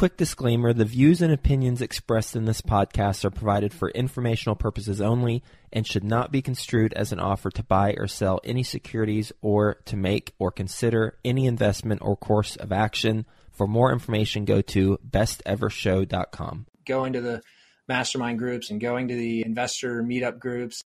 quick disclaimer the views and opinions expressed in this podcast are provided for informational purposes only and should not be construed as an offer to buy or sell any securities or to make or consider any investment or course of action. For more information, go to bestevershow.com. Going to the mastermind groups and going to the investor meetup groups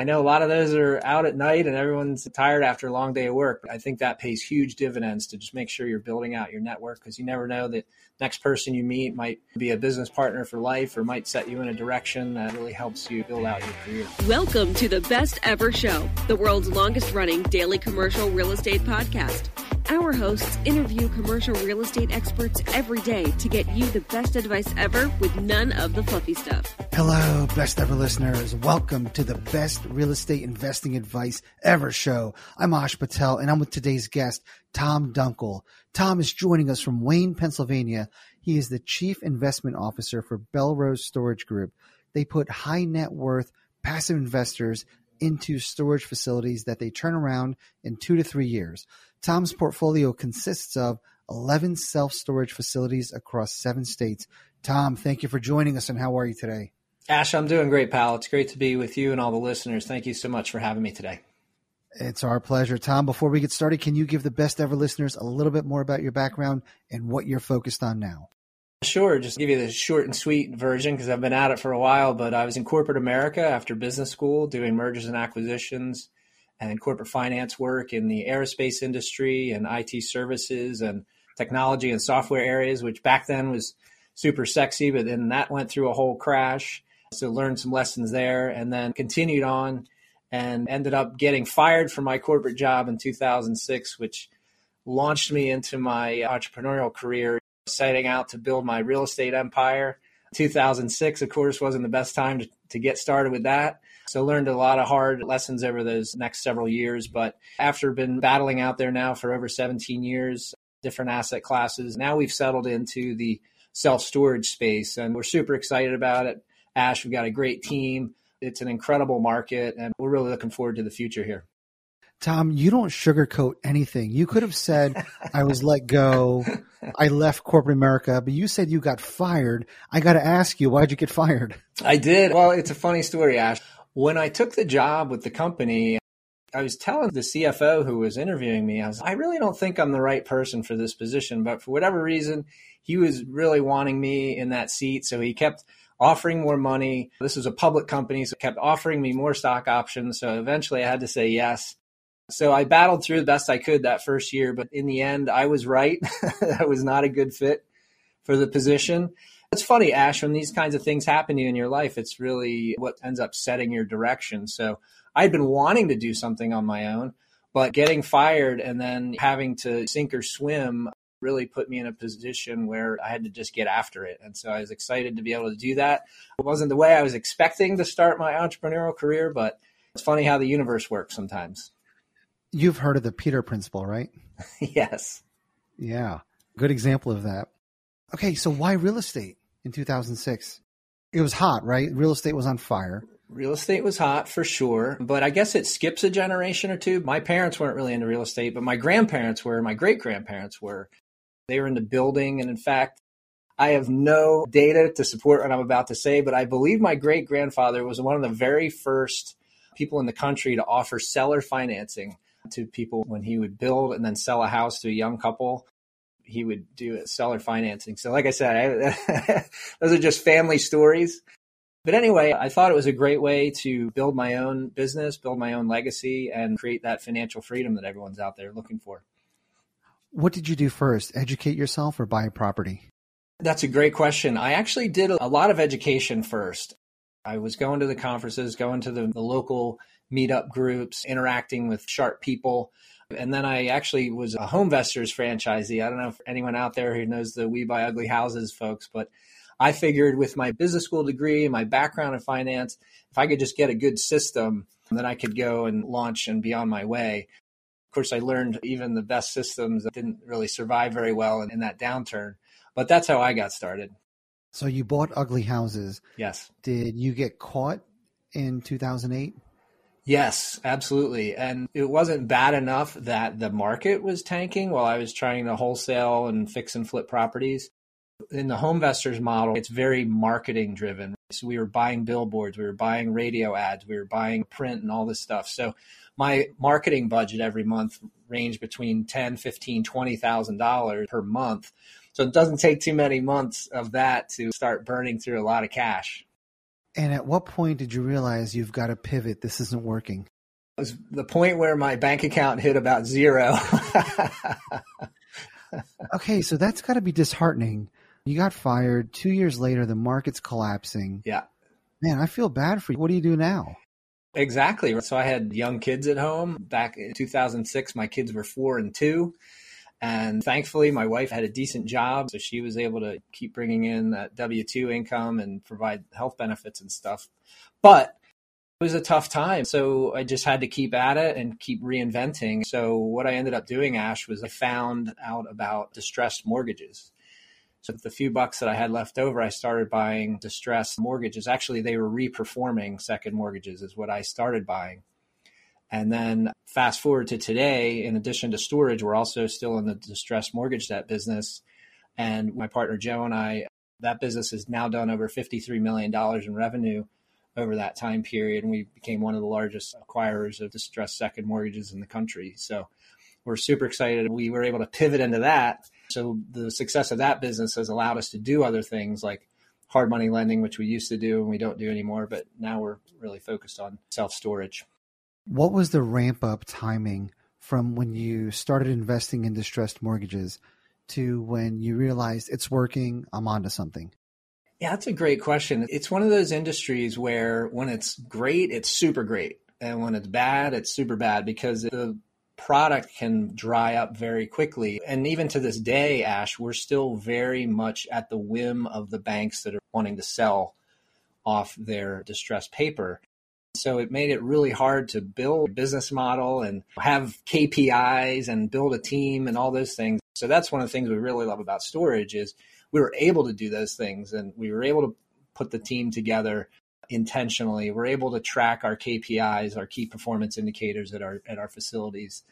I know a lot of those are out at night and everyone's tired after a long day of work. But I think that pays huge dividends to just make sure you're building out your network because you never know that next person you meet might be a business partner for life or might set you in a direction that really helps you build out your career. Welcome to the Best Ever Show, the world's longest running daily commercial real estate podcast. Our hosts interview commercial real estate experts every day to get you the best advice ever with none of the fluffy stuff. Hello, best ever listeners. Welcome to the best real estate investing advice ever show. I'm Ash Patel and I'm with today's guest, Tom Dunkel. Tom is joining us from Wayne, Pennsylvania. He is the chief investment officer for Bellrose Storage Group. They put high net worth passive investors into storage facilities that they turn around in two to three years. Tom's portfolio consists of 11 self storage facilities across seven states. Tom, thank you for joining us, and how are you today? Ash, I'm doing great, pal. It's great to be with you and all the listeners. Thank you so much for having me today. It's our pleasure. Tom, before we get started, can you give the best ever listeners a little bit more about your background and what you're focused on now? Sure. Just give you the short and sweet version because I've been at it for a while, but I was in corporate America after business school doing mergers and acquisitions and corporate finance work in the aerospace industry and IT services and technology and software areas, which back then was super sexy, but then that went through a whole crash. So learned some lessons there and then continued on and ended up getting fired from my corporate job in 2006, which launched me into my entrepreneurial career, setting out to build my real estate empire. 2006, of course, wasn't the best time to, to get started with that. So learned a lot of hard lessons over those next several years. But after been battling out there now for over 17 years, different asset classes, now we've settled into the self storage space and we're super excited about it. Ash, we've got a great team. It's an incredible market and we're really looking forward to the future here. Tom, you don't sugarcoat anything. You could have said, I was let go. I left corporate America, but you said you got fired. I got to ask you, why'd you get fired? I did. Well, it's a funny story, Ash. When I took the job with the company, I was telling the CFO who was interviewing me, I was, I really don't think I'm the right person for this position. But for whatever reason, he was really wanting me in that seat. So he kept offering more money. This was a public company, so kept offering me more stock options. So eventually I had to say yes. So I battled through the best I could that first year, but in the end, I was right. that was not a good fit for the position. It's funny, Ash, when these kinds of things happen to you in your life, it's really what ends up setting your direction. So I'd been wanting to do something on my own, but getting fired and then having to sink or swim really put me in a position where I had to just get after it. And so I was excited to be able to do that. It wasn't the way I was expecting to start my entrepreneurial career, but it's funny how the universe works sometimes. You've heard of the Peter Principle, right? yes. Yeah. Good example of that. Okay, so why real estate in 2006? It was hot, right? Real estate was on fire. Real estate was hot for sure, but I guess it skips a generation or two. My parents weren't really into real estate, but my grandparents were, my great grandparents were. They were into building. And in fact, I have no data to support what I'm about to say, but I believe my great grandfather was one of the very first people in the country to offer seller financing to people when he would build and then sell a house to a young couple he would do seller financing. So, like I said, I, those are just family stories. But anyway, I thought it was a great way to build my own business, build my own legacy, and create that financial freedom that everyone's out there looking for. What did you do first? Educate yourself or buy a property? That's a great question. I actually did a lot of education first. I was going to the conferences, going to the, the local meetup groups, interacting with sharp people. And then I actually was a home HomeVestors franchisee. I don't know if anyone out there who knows the We Buy Ugly Houses folks, but I figured with my business school degree and my background in finance, if I could just get a good system, then I could go and launch and be on my way. Of course, I learned even the best systems didn't really survive very well in, in that downturn. But that's how I got started. So you bought ugly houses. Yes. Did you get caught in 2008? Yes, absolutely. And it wasn't bad enough that the market was tanking while I was trying to wholesale and fix and flip properties. In the HomeVestors model, it's very marketing driven. So we were buying billboards, we were buying radio ads, we were buying print and all this stuff. So my marketing budget every month ranged between ten, fifteen, twenty thousand dollars per month. So it doesn't take too many months of that to start burning through a lot of cash. And at what point did you realize you've got to pivot? This isn't working. It was the point where my bank account hit about zero. okay, so that's got to be disheartening. You got fired. Two years later, the market's collapsing. Yeah. Man, I feel bad for you. What do you do now? Exactly. So I had young kids at home. Back in 2006, my kids were four and two. And thankfully, my wife had a decent job. So she was able to keep bringing in that W 2 income and provide health benefits and stuff. But it was a tough time. So I just had to keep at it and keep reinventing. So what I ended up doing, Ash, was I found out about distressed mortgages. So the few bucks that I had left over, I started buying distressed mortgages. Actually, they were reperforming second mortgages, is what I started buying. And then fast forward to today, in addition to storage, we're also still in the distressed mortgage debt business. And my partner Joe and I, that business has now done over $53 million in revenue over that time period. And we became one of the largest acquirers of distressed second mortgages in the country. So we're super excited. We were able to pivot into that. So the success of that business has allowed us to do other things like hard money lending, which we used to do and we don't do anymore. But now we're really focused on self storage. What was the ramp up timing from when you started investing in distressed mortgages to when you realized it's working, I'm onto something? Yeah, that's a great question. It's one of those industries where when it's great, it's super great. And when it's bad, it's super bad because the product can dry up very quickly. And even to this day, Ash, we're still very much at the whim of the banks that are wanting to sell off their distressed paper. So it made it really hard to build a business model and have KPIs and build a team and all those things. So that's one of the things we really love about storage is we were able to do those things and we were able to put the team together intentionally. We're able to track our KPIs, our key performance indicators at our at our facilities.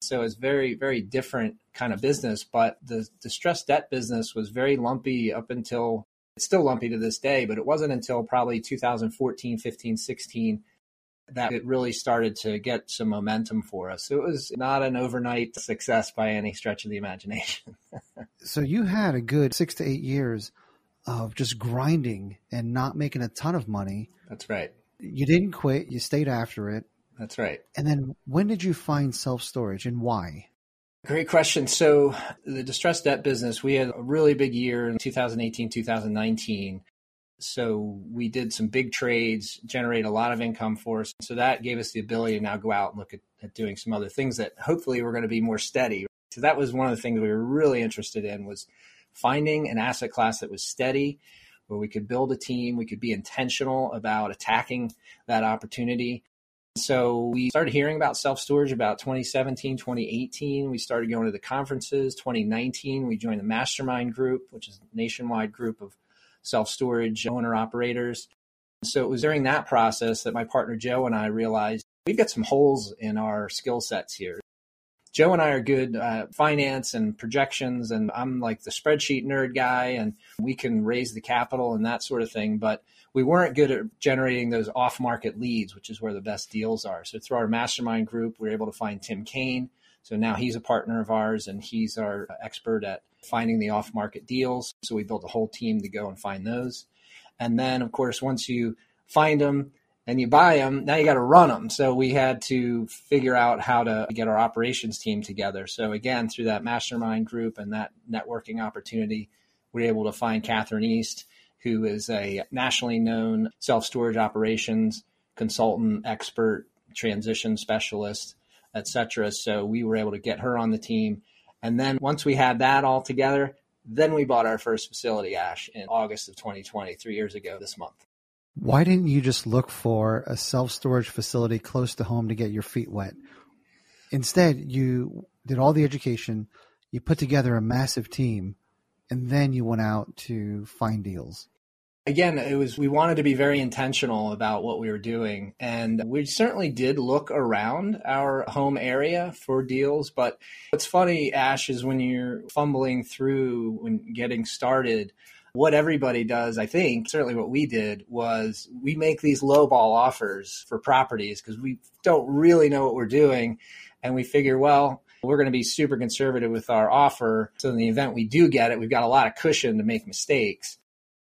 So it's very, very different kind of business. But the distressed debt business was very lumpy up until it's still lumpy to this day, but it wasn't until probably 2014, 15, 16 that it really started to get some momentum for us. So it was not an overnight success by any stretch of the imagination. so you had a good six to eight years of just grinding and not making a ton of money. That's right. You didn't quit, you stayed after it. That's right. And then when did you find self storage and why? Great question. So, the distressed debt business, we had a really big year in 2018, 2019. So, we did some big trades, generate a lot of income for us. So, that gave us the ability to now go out and look at, at doing some other things that hopefully were going to be more steady. So, that was one of the things we were really interested in was finding an asset class that was steady, where we could build a team, we could be intentional about attacking that opportunity. So we started hearing about self storage about 2017, 2018. We started going to the conferences. 2019, we joined the Mastermind Group, which is a nationwide group of self storage owner operators. So it was during that process that my partner Joe and I realized we've got some holes in our skill sets here. Joe and I are good at finance and projections, and I'm like the spreadsheet nerd guy, and we can raise the capital and that sort of thing. But we weren't good at generating those off market leads, which is where the best deals are. So through our mastermind group, we were able to find Tim Kane. So now he's a partner of ours and he's our expert at finding the off market deals. So we built a whole team to go and find those. And then, of course, once you find them, and you buy them, now you got to run them. So we had to figure out how to get our operations team together. So again, through that mastermind group and that networking opportunity, we were able to find Catherine East, who is a nationally known self storage operations consultant, expert, transition specialist, etc. So we were able to get her on the team. And then once we had that all together, then we bought our first facility, Ash, in August of 2020, three years ago this month. Why didn't you just look for a self storage facility close to home to get your feet wet? Instead, you did all the education, you put together a massive team, and then you went out to find deals. again, it was we wanted to be very intentional about what we were doing, and we certainly did look around our home area for deals. But what's funny, Ash, is when you're fumbling through when getting started. What everybody does, I think, certainly what we did was we make these low ball offers for properties because we don't really know what we're doing. And we figure, well, we're going to be super conservative with our offer. So in the event we do get it, we've got a lot of cushion to make mistakes.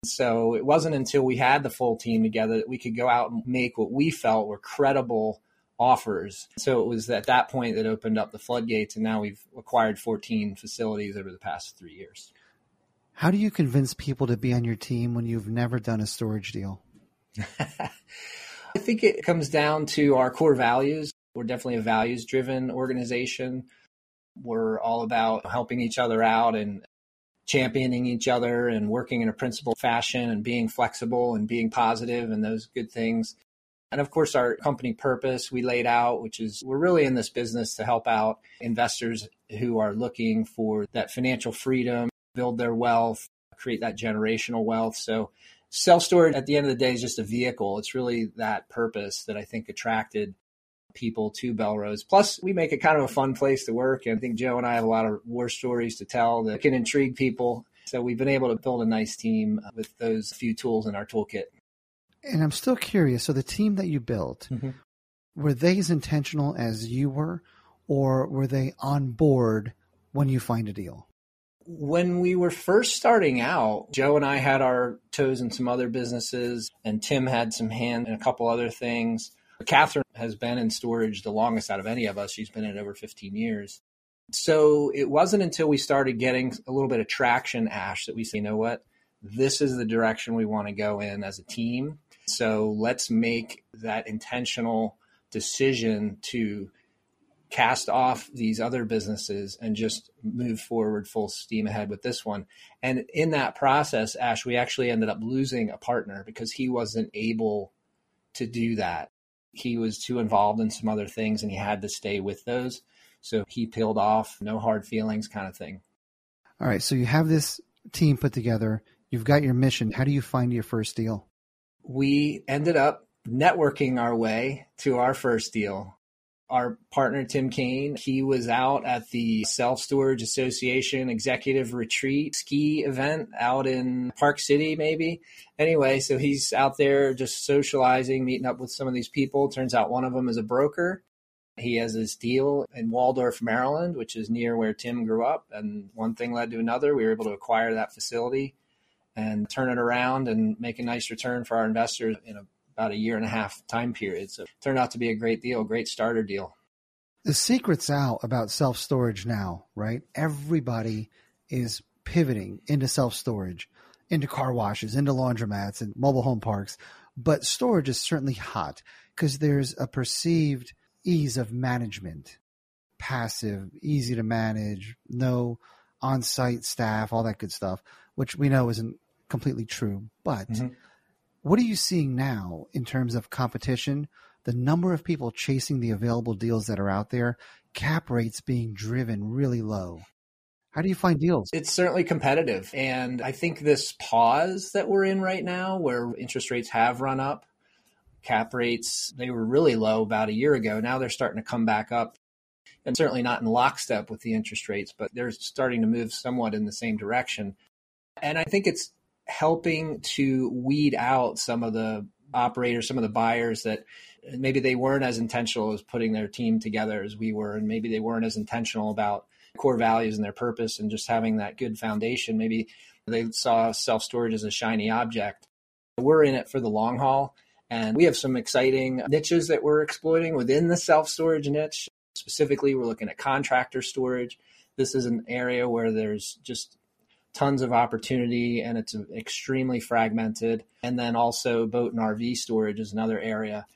So it wasn't until we had the full team together that we could go out and make what we felt were credible offers. So it was at that point that opened up the floodgates, and now we've acquired 14 facilities over the past three years. How do you convince people to be on your team when you've never done a storage deal? I think it comes down to our core values. We're definitely a values driven organization. We're all about helping each other out and championing each other and working in a principled fashion and being flexible and being positive and those good things. And of course, our company purpose we laid out, which is we're really in this business to help out investors who are looking for that financial freedom, build their wealth, create that generational wealth. So, self storage at the end of the day is just a vehicle. It's really that purpose that I think attracted people to Bellrose. Plus, we make it kind of a fun place to work. And I think Joe and I have a lot of war stories to tell that can intrigue people. So we've been able to build a nice team with those few tools in our toolkit. And I'm still curious. So the team that you built, mm-hmm. were they as intentional as you were, or were they on board when you find a deal? When we were first starting out, Joe and I had our toes in some other businesses, and Tim had some hand in a couple other things. Catherine has been in storage the longest out of any of us. She's been in over 15 years. So it wasn't until we started getting a little bit of traction, Ash, that we say, you know what? This is the direction we want to go in as a team. So let's make that intentional decision to cast off these other businesses and just move forward full steam ahead with this one. And in that process, Ash, we actually ended up losing a partner because he wasn't able to do that he was too involved in some other things and he had to stay with those. So he peeled off, no hard feelings kind of thing. All right. So you have this team put together. You've got your mission. How do you find your first deal? We ended up networking our way to our first deal our partner Tim Kane, he was out at the Self Storage Association executive retreat ski event out in Park City, maybe. Anyway, so he's out there just socializing, meeting up with some of these people. Turns out one of them is a broker. He has this deal in Waldorf, Maryland, which is near where Tim grew up. And one thing led to another. We were able to acquire that facility and turn it around and make a nice return for our investors in a about a year and a half time period. So it turned out to be a great deal, great starter deal. The secret's out about self storage now, right? Everybody is pivoting into self storage, into car washes, into laundromats and mobile home parks. But storage is certainly hot because there's a perceived ease of management, passive, easy to manage, no on site staff, all that good stuff, which we know isn't completely true. But mm-hmm. What are you seeing now in terms of competition? The number of people chasing the available deals that are out there, cap rates being driven really low. How do you find deals? It's certainly competitive. And I think this pause that we're in right now, where interest rates have run up, cap rates, they were really low about a year ago. Now they're starting to come back up. And certainly not in lockstep with the interest rates, but they're starting to move somewhat in the same direction. And I think it's helping to weed out some of the operators, some of the buyers that maybe they weren't as intentional as putting their team together as we were, and maybe they weren't as intentional about core values and their purpose and just having that good foundation. Maybe they saw self storage as a shiny object. We're in it for the long haul, and we have some exciting niches that we're exploiting within the self storage niche. Specifically, we're looking at contractor storage. This is an area where there's just tons of opportunity and it's extremely fragmented. And then also boat and RV storage is another area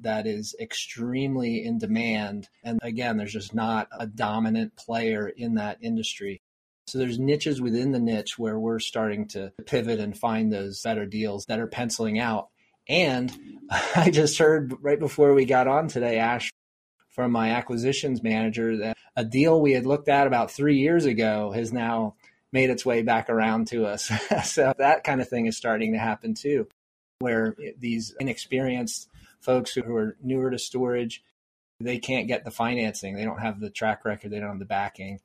that is extremely in demand. And again, there's just not a dominant player in that industry. So there's niches within the niche where we're starting to pivot and find those better deals that are penciling out. And I just heard right before we got on today, Ash, from my acquisitions manager, that a deal we had looked at about three years ago has now made its way back around to us. so that kind of thing is starting to happen too, where these inexperienced folks who are newer to storage, they can't get the financing. They don't have the track record, they don't have the backing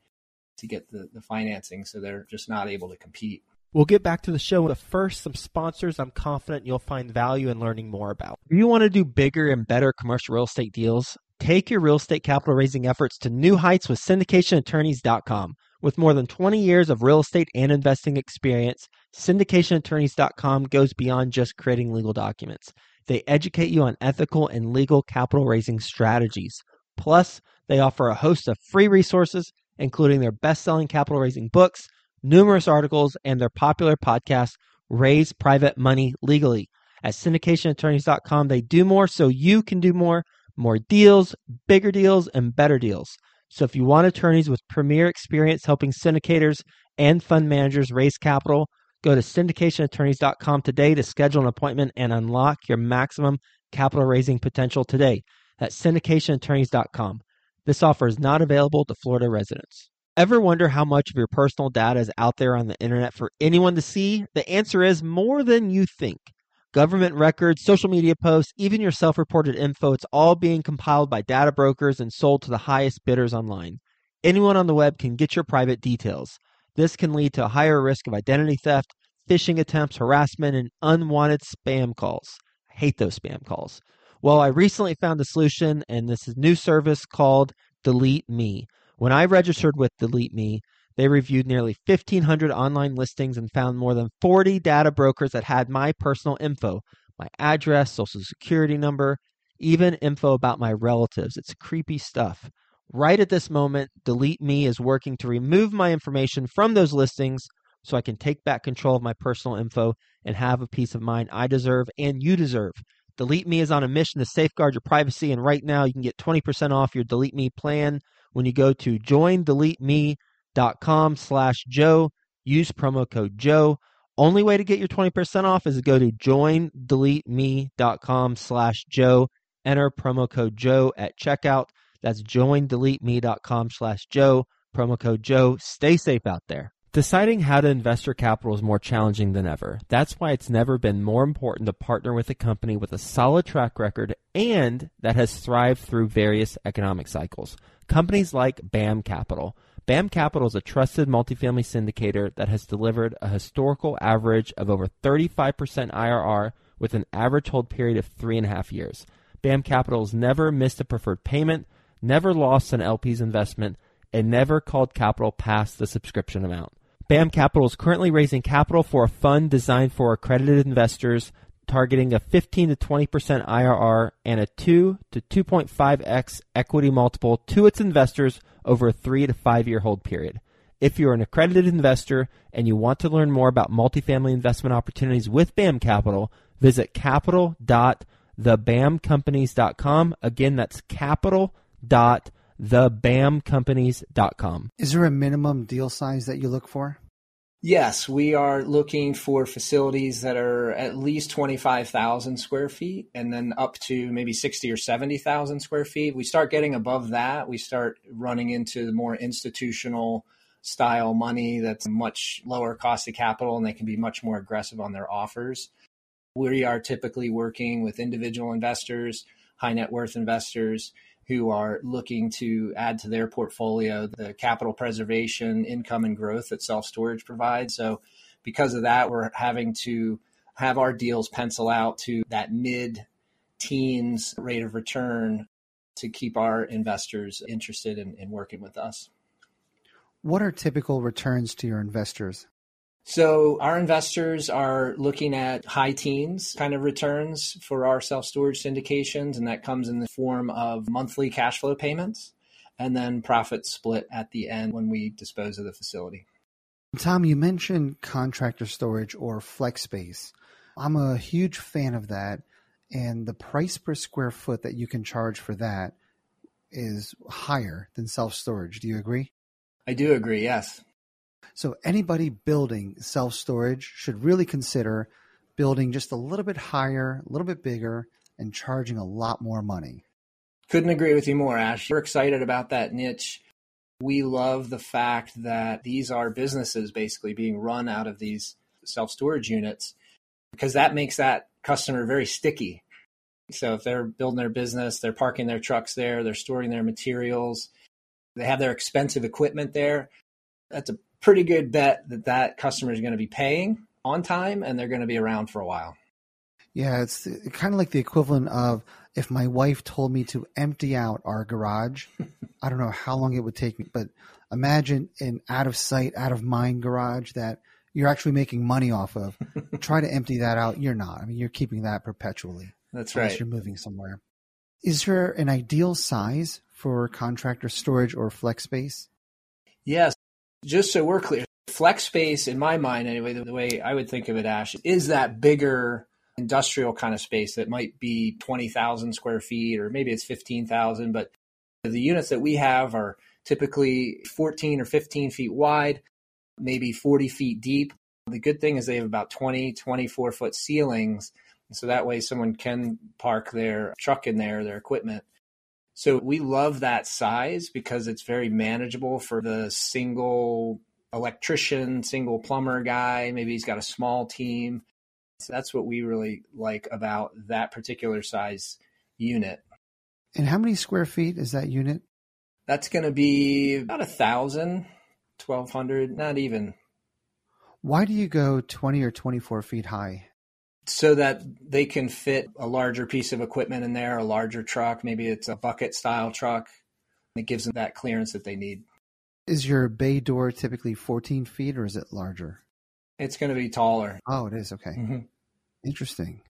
to get the, the financing. So they're just not able to compete. We'll get back to the show, but first, some sponsors I'm confident you'll find value in learning more about. If you want to do bigger and better commercial real estate deals, take your real estate capital raising efforts to new heights with syndicationattorneys.com. With more than 20 years of real estate and investing experience, syndicationattorneys.com goes beyond just creating legal documents. They educate you on ethical and legal capital raising strategies. Plus, they offer a host of free resources, including their best selling capital raising books numerous articles, and their popular podcast, Raise Private Money Legally. At syndicationattorneys.com, they do more so you can do more, more deals, bigger deals, and better deals. So if you want attorneys with premier experience helping syndicators and fund managers raise capital, go to syndicationattorneys.com today to schedule an appointment and unlock your maximum capital raising potential today. That's syndicationattorneys.com. This offer is not available to Florida residents. Ever wonder how much of your personal data is out there on the internet for anyone to see? The answer is more than you think. Government records, social media posts, even your self reported info, it's all being compiled by data brokers and sold to the highest bidders online. Anyone on the web can get your private details. This can lead to a higher risk of identity theft, phishing attempts, harassment, and unwanted spam calls. I hate those spam calls. Well, I recently found a solution, and this is a new service called Delete Me. When I registered with Delete Me, they reviewed nearly 1,500 online listings and found more than 40 data brokers that had my personal info my address, social security number, even info about my relatives. It's creepy stuff. Right at this moment, Delete Me is working to remove my information from those listings so I can take back control of my personal info and have a peace of mind I deserve and you deserve. Delete Me is on a mission to safeguard your privacy, and right now you can get 20% off your Delete Me plan when you go to joindeleteme.com slash Joe. Use promo code Joe. Only way to get your 20% off is to go to joindeleteme.com slash Joe. Enter promo code Joe at checkout. That's joindeleteme.com slash Joe. Promo code Joe. Stay safe out there. Deciding how to invest your capital is more challenging than ever. That's why it's never been more important to partner with a company with a solid track record and that has thrived through various economic cycles. Companies like BAM Capital. BAM Capital is a trusted multifamily syndicator that has delivered a historical average of over 35% IRR with an average hold period of three and a half years. BAM Capital has never missed a preferred payment, never lost an LP's investment, and never called capital past the subscription amount. BAM Capital is currently raising capital for a fund designed for accredited investors targeting a 15 to 20% IRR and a 2 to 2.5x equity multiple to its investors over a 3 to 5 year hold period. If you're an accredited investor and you want to learn more about multifamily investment opportunities with BAM Capital, visit capital.thebamcompanies.com. Again, that's capital.thebamcompanies.com. Is there a minimum deal size that you look for? Yes, we are looking for facilities that are at least 25,000 square feet and then up to maybe 60 or 70,000 square feet. We start getting above that, we start running into more institutional style money that's much lower cost of capital and they can be much more aggressive on their offers. We are typically working with individual investors, high net worth investors who are looking to add to their portfolio the capital preservation, income, and growth that self storage provides. So, because of that, we're having to have our deals pencil out to that mid teens rate of return to keep our investors interested in, in working with us. What are typical returns to your investors? So our investors are looking at high teens kind of returns for our self-storage syndications, and that comes in the form of monthly cash flow payments and then profit split at the end when we dispose of the facility. Tom, you mentioned contractor storage or flex space. I'm a huge fan of that, and the price per square foot that you can charge for that is higher than self storage. Do you agree? I do agree, yes. So anybody building self storage should really consider building just a little bit higher, a little bit bigger, and charging a lot more money. Couldn't agree with you more, Ash. We're excited about that niche. We love the fact that these are businesses basically being run out of these self storage units because that makes that customer very sticky. So if they're building their business, they're parking their trucks there, they're storing their materials, they have their expensive equipment there. That's a pretty good bet that that customer is going to be paying on time and they're going to be around for a while. Yeah, it's kind of like the equivalent of if my wife told me to empty out our garage. I don't know how long it would take me, but imagine an out of sight, out of mind garage that you're actually making money off of. Try to empty that out. You're not. I mean, you're keeping that perpetually. That's right. You're moving somewhere. Is there an ideal size for contractor storage or flex space? Yes. Just so we're clear, flex space, in my mind anyway, the, way I would think of it, Ash, is that bigger industrial kind of space that might be 20,000 square feet or maybe it's 15,000. But the units that we have are typically 14 or 15 feet wide, maybe 40 feet deep. The good thing is they have about 20, 24 foot ceilings. So that way someone can park their truck in there, their equipment. So we love that size because it's very manageable for the single electrician, single plumber guy. Maybe he's got a small team. So that's what we really like about that particular size unit. And how many square feet is that unit? That's going to be about a thousand, twelve hundred, not even. Why do you go 20 or 24 feet high? So that they can fit a larger piece of equipment in there, a larger truck. Maybe it's a bucket style truck. It gives them that clearance that they need. Is your bay door typically 14 feet or is it larger? It's going to be taller. Oh, it is. Okay. Mm-hmm. Interesting.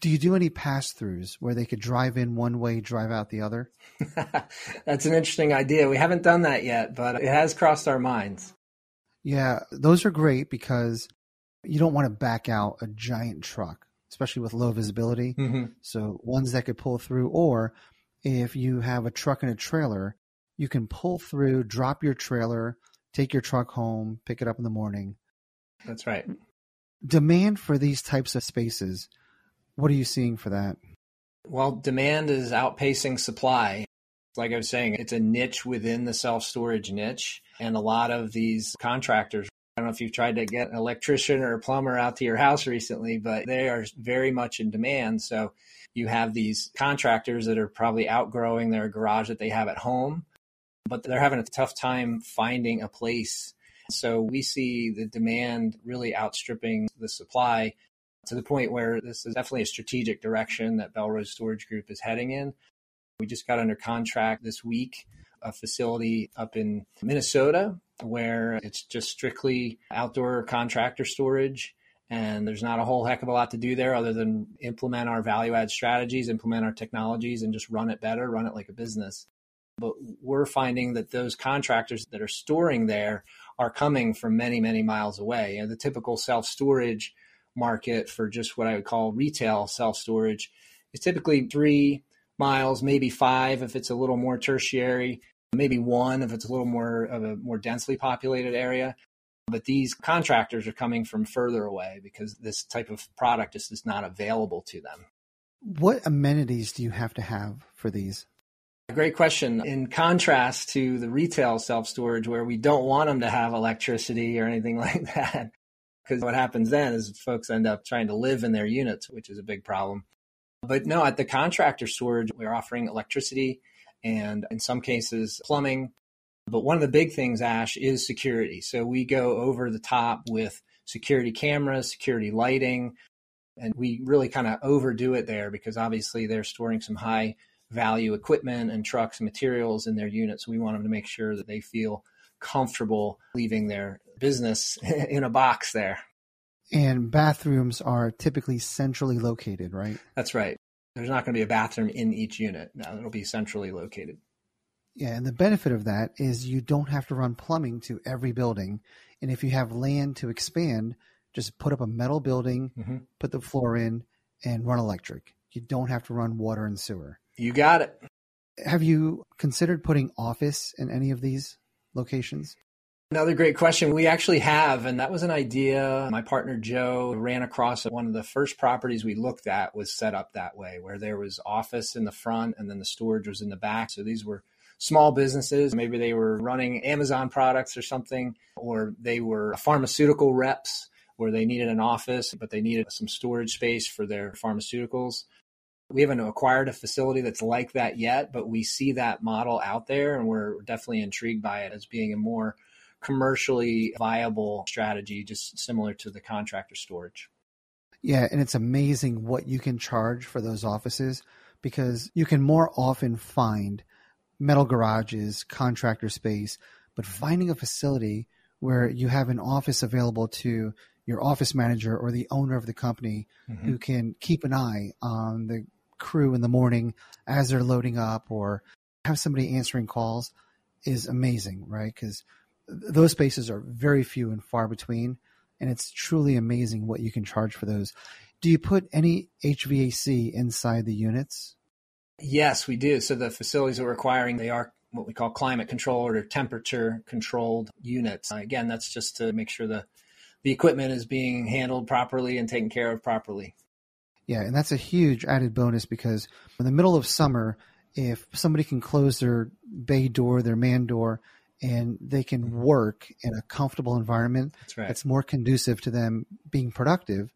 Do you do any pass throughs where they could drive in one way, drive out the other? That's an interesting idea. We haven't done that yet, but it has crossed our minds. Yeah, those are great because you don't want to back out a giant truck, especially with low visibility. Mm-hmm. So, ones that could pull through, or if you have a truck and a trailer, you can pull through, drop your trailer, take your truck home, pick it up in the morning. That's right. Demand for these types of spaces, what are you seeing for that? Well, demand is outpacing supply. Like I was saying, it's a niche within the self storage niche. And a lot of these contractors, I don't know if you've tried to get an electrician or a plumber out to your house recently, but they are very much in demand. So you have these contractors that are probably outgrowing their garage that they have at home, but they're having a tough time finding a place. So we see the demand really outstripping the supply to the point where this is definitely a strategic direction that Bellrose Storage Group is heading in. We just got under contract this week a facility up in Minnesota where it's just strictly outdoor contractor storage. And there's not a whole heck of a lot to do there other than implement our value add strategies, implement our technologies, and just run it better, run it like a business. But we're finding that those contractors that are storing there are coming from many, many miles away. The typical self storage market for just what I would call retail self storage is typically three miles, maybe five if it's a little more tertiary, maybe one if it's a little more of a more densely populated area. But these contractors are coming from further away because this type of product just is not available to them. What amenities do you have to have for these? Great question. In contrast to the retail self storage, where we don't want them to have electricity or anything like that, because what happens then is folks end up trying to live in their units, which is a big problem. But no, at the contractor storage, we're offering electricity and in some cases plumbing. But one of the big things, Ash, is security. So we go over the top with security cameras, security lighting, and we really kind of overdo it there because obviously they're storing some high value equipment and trucks and materials in their units. We want them to make sure that they feel comfortable leaving their business in a box there. And bathrooms are typically centrally located, right? That's right. There's not going to be a bathroom in each unit. No, it'll be centrally located. Yeah, and the benefit of that is you don't have to run plumbing to every building. And if you have land to expand, just put up a metal building, mm-hmm. put the floor in, and run electric. You don't have to run water and sewer. You got it. Have you considered putting office in any of these locations? Another great question. We actually have, and that was an idea my partner Joe ran across. One of the first properties we looked at was set up that way, where there was office in the front and then the storage was in the back. So these were small businesses. Maybe they were running Amazon products or something, or they were pharmaceutical reps where they needed an office, but they needed some storage space for their pharmaceuticals. We haven't acquired a facility that's like that yet, but we see that model out there and we're definitely intrigued by it as being a more commercially viable strategy, just similar to the contractor storage. Yeah, and it's amazing what you can charge for those offices because you can more often find metal garages, contractor space, but finding a facility where you have an office available to your office manager or the owner of the company mm-hmm. who can keep an eye on the crew in the morning as they're loading up or have somebody answering calls is amazing, right? Because those spaces are very few and far between, and it's truly amazing what you can charge for those. Do you put any HVAC inside the units? Yes, we do. So the facilities we're acquiring, they are what we call climate controlled or temperature controlled units. Uh, again, that's just to make sure the the equipment is being handled properly and taken care of properly. Yeah, and that's a huge added bonus because in the middle of summer, if somebody can close their bay door, their man door, and they can mm-hmm. work in a comfortable environment that's, right. that's more conducive to them being productive,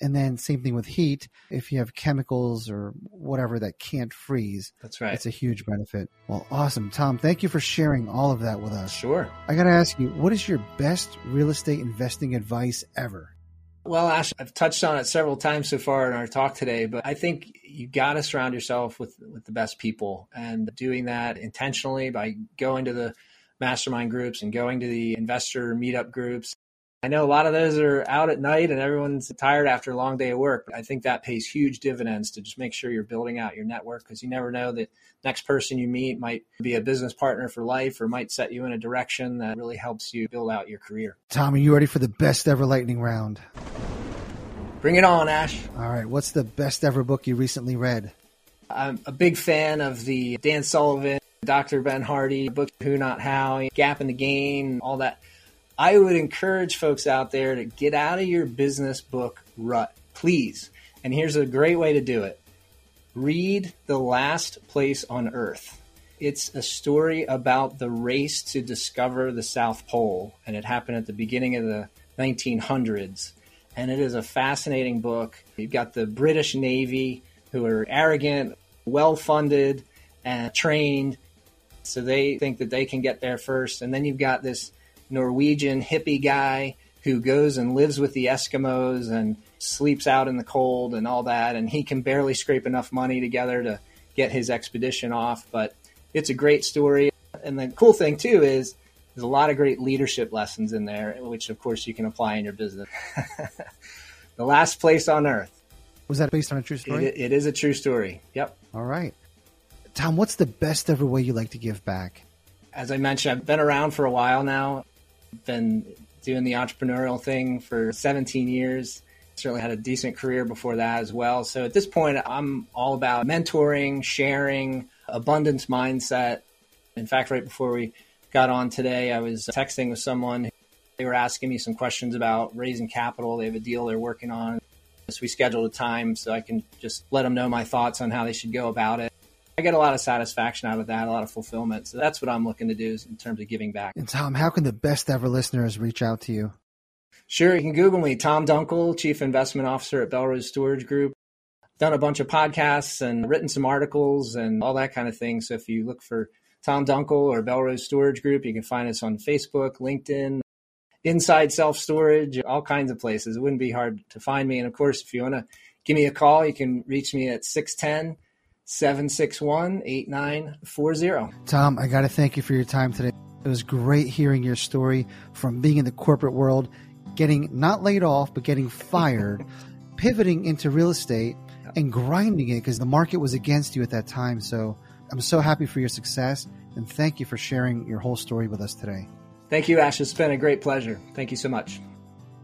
and then same thing with heat. If you have chemicals or whatever that can't freeze, that's right. It's a huge benefit. Well, awesome, Tom. Thank you for sharing all of that with us. Sure. I got to ask you, what is your best real estate investing advice ever? Well, Ash, I've touched on it several times so far in our talk today, but I think you got to surround yourself with with the best people, and doing that intentionally by going to the mastermind groups and going to the investor meetup groups I know a lot of those are out at night and everyone's tired after a long day of work. I think that pays huge dividends to just make sure you're building out your network because you never know that next person you meet might be a business partner for life or might set you in a direction that really helps you build out your career. Tom, are you ready for the best ever lightning round? Bring it on, Ash. All right. What's the best ever book you recently read? I'm a big fan of the Dan Sullivan, Dr. Ben Hardy book, Who Not How, Gap and the Gain, all that I would encourage folks out there to get out of your business book rut, please. And here's a great way to do it read The Last Place on Earth. It's a story about the race to discover the South Pole, and it happened at the beginning of the 1900s. And it is a fascinating book. You've got the British Navy, who are arrogant, well funded, and trained. So they think that they can get there first. And then you've got this Norwegian hippie guy who goes and lives with the Eskimos and sleeps out in the cold and all that. And he can barely scrape enough money together to get his expedition off. But it's a great story. And the cool thing, too, is there's a lot of great leadership lessons in there, which, of course, you can apply in your business. the Last Place on Earth. Was that based on a true story? it, it is a true story. Yep. All right. Tom, what's the best ever way you like to give back? As I mentioned, I've been around for a while now been doing the entrepreneurial thing for 17 years. Certainly had a decent career before that as well. So at this point, I'm all about mentoring, sharing, abundance mindset. In fact, right before we got on today, I was texting with someone. They were asking me some questions about raising capital. They have a deal they're working on. So we scheduled a time so I can just let them know my thoughts on how they should go about it. I get a lot of satisfaction out of that, a lot of fulfillment. So that's what I'm looking to do in terms of giving back. And Tom, how can the best ever listeners reach out to you? Sure, you can Google me, Tom Dunkel, Chief Investment Officer at Bellrose Storage Group. Done a bunch of podcasts and written some articles and all that kind of thing. So if you look for Tom Dunkel or Bellrose Storage Group, you can find us on Facebook, LinkedIn, Inside Self Storage, all kinds of places. It wouldn't be hard to find me. And of course, if you want to give me a call, you can reach me at 610 761 8940. Tom, I got to thank you for your time today. It was great hearing your story from being in the corporate world, getting not laid off, but getting fired, pivoting into real estate, and grinding it because the market was against you at that time. So I'm so happy for your success, and thank you for sharing your whole story with us today. Thank you, Ash. It's been a great pleasure. Thank you so much.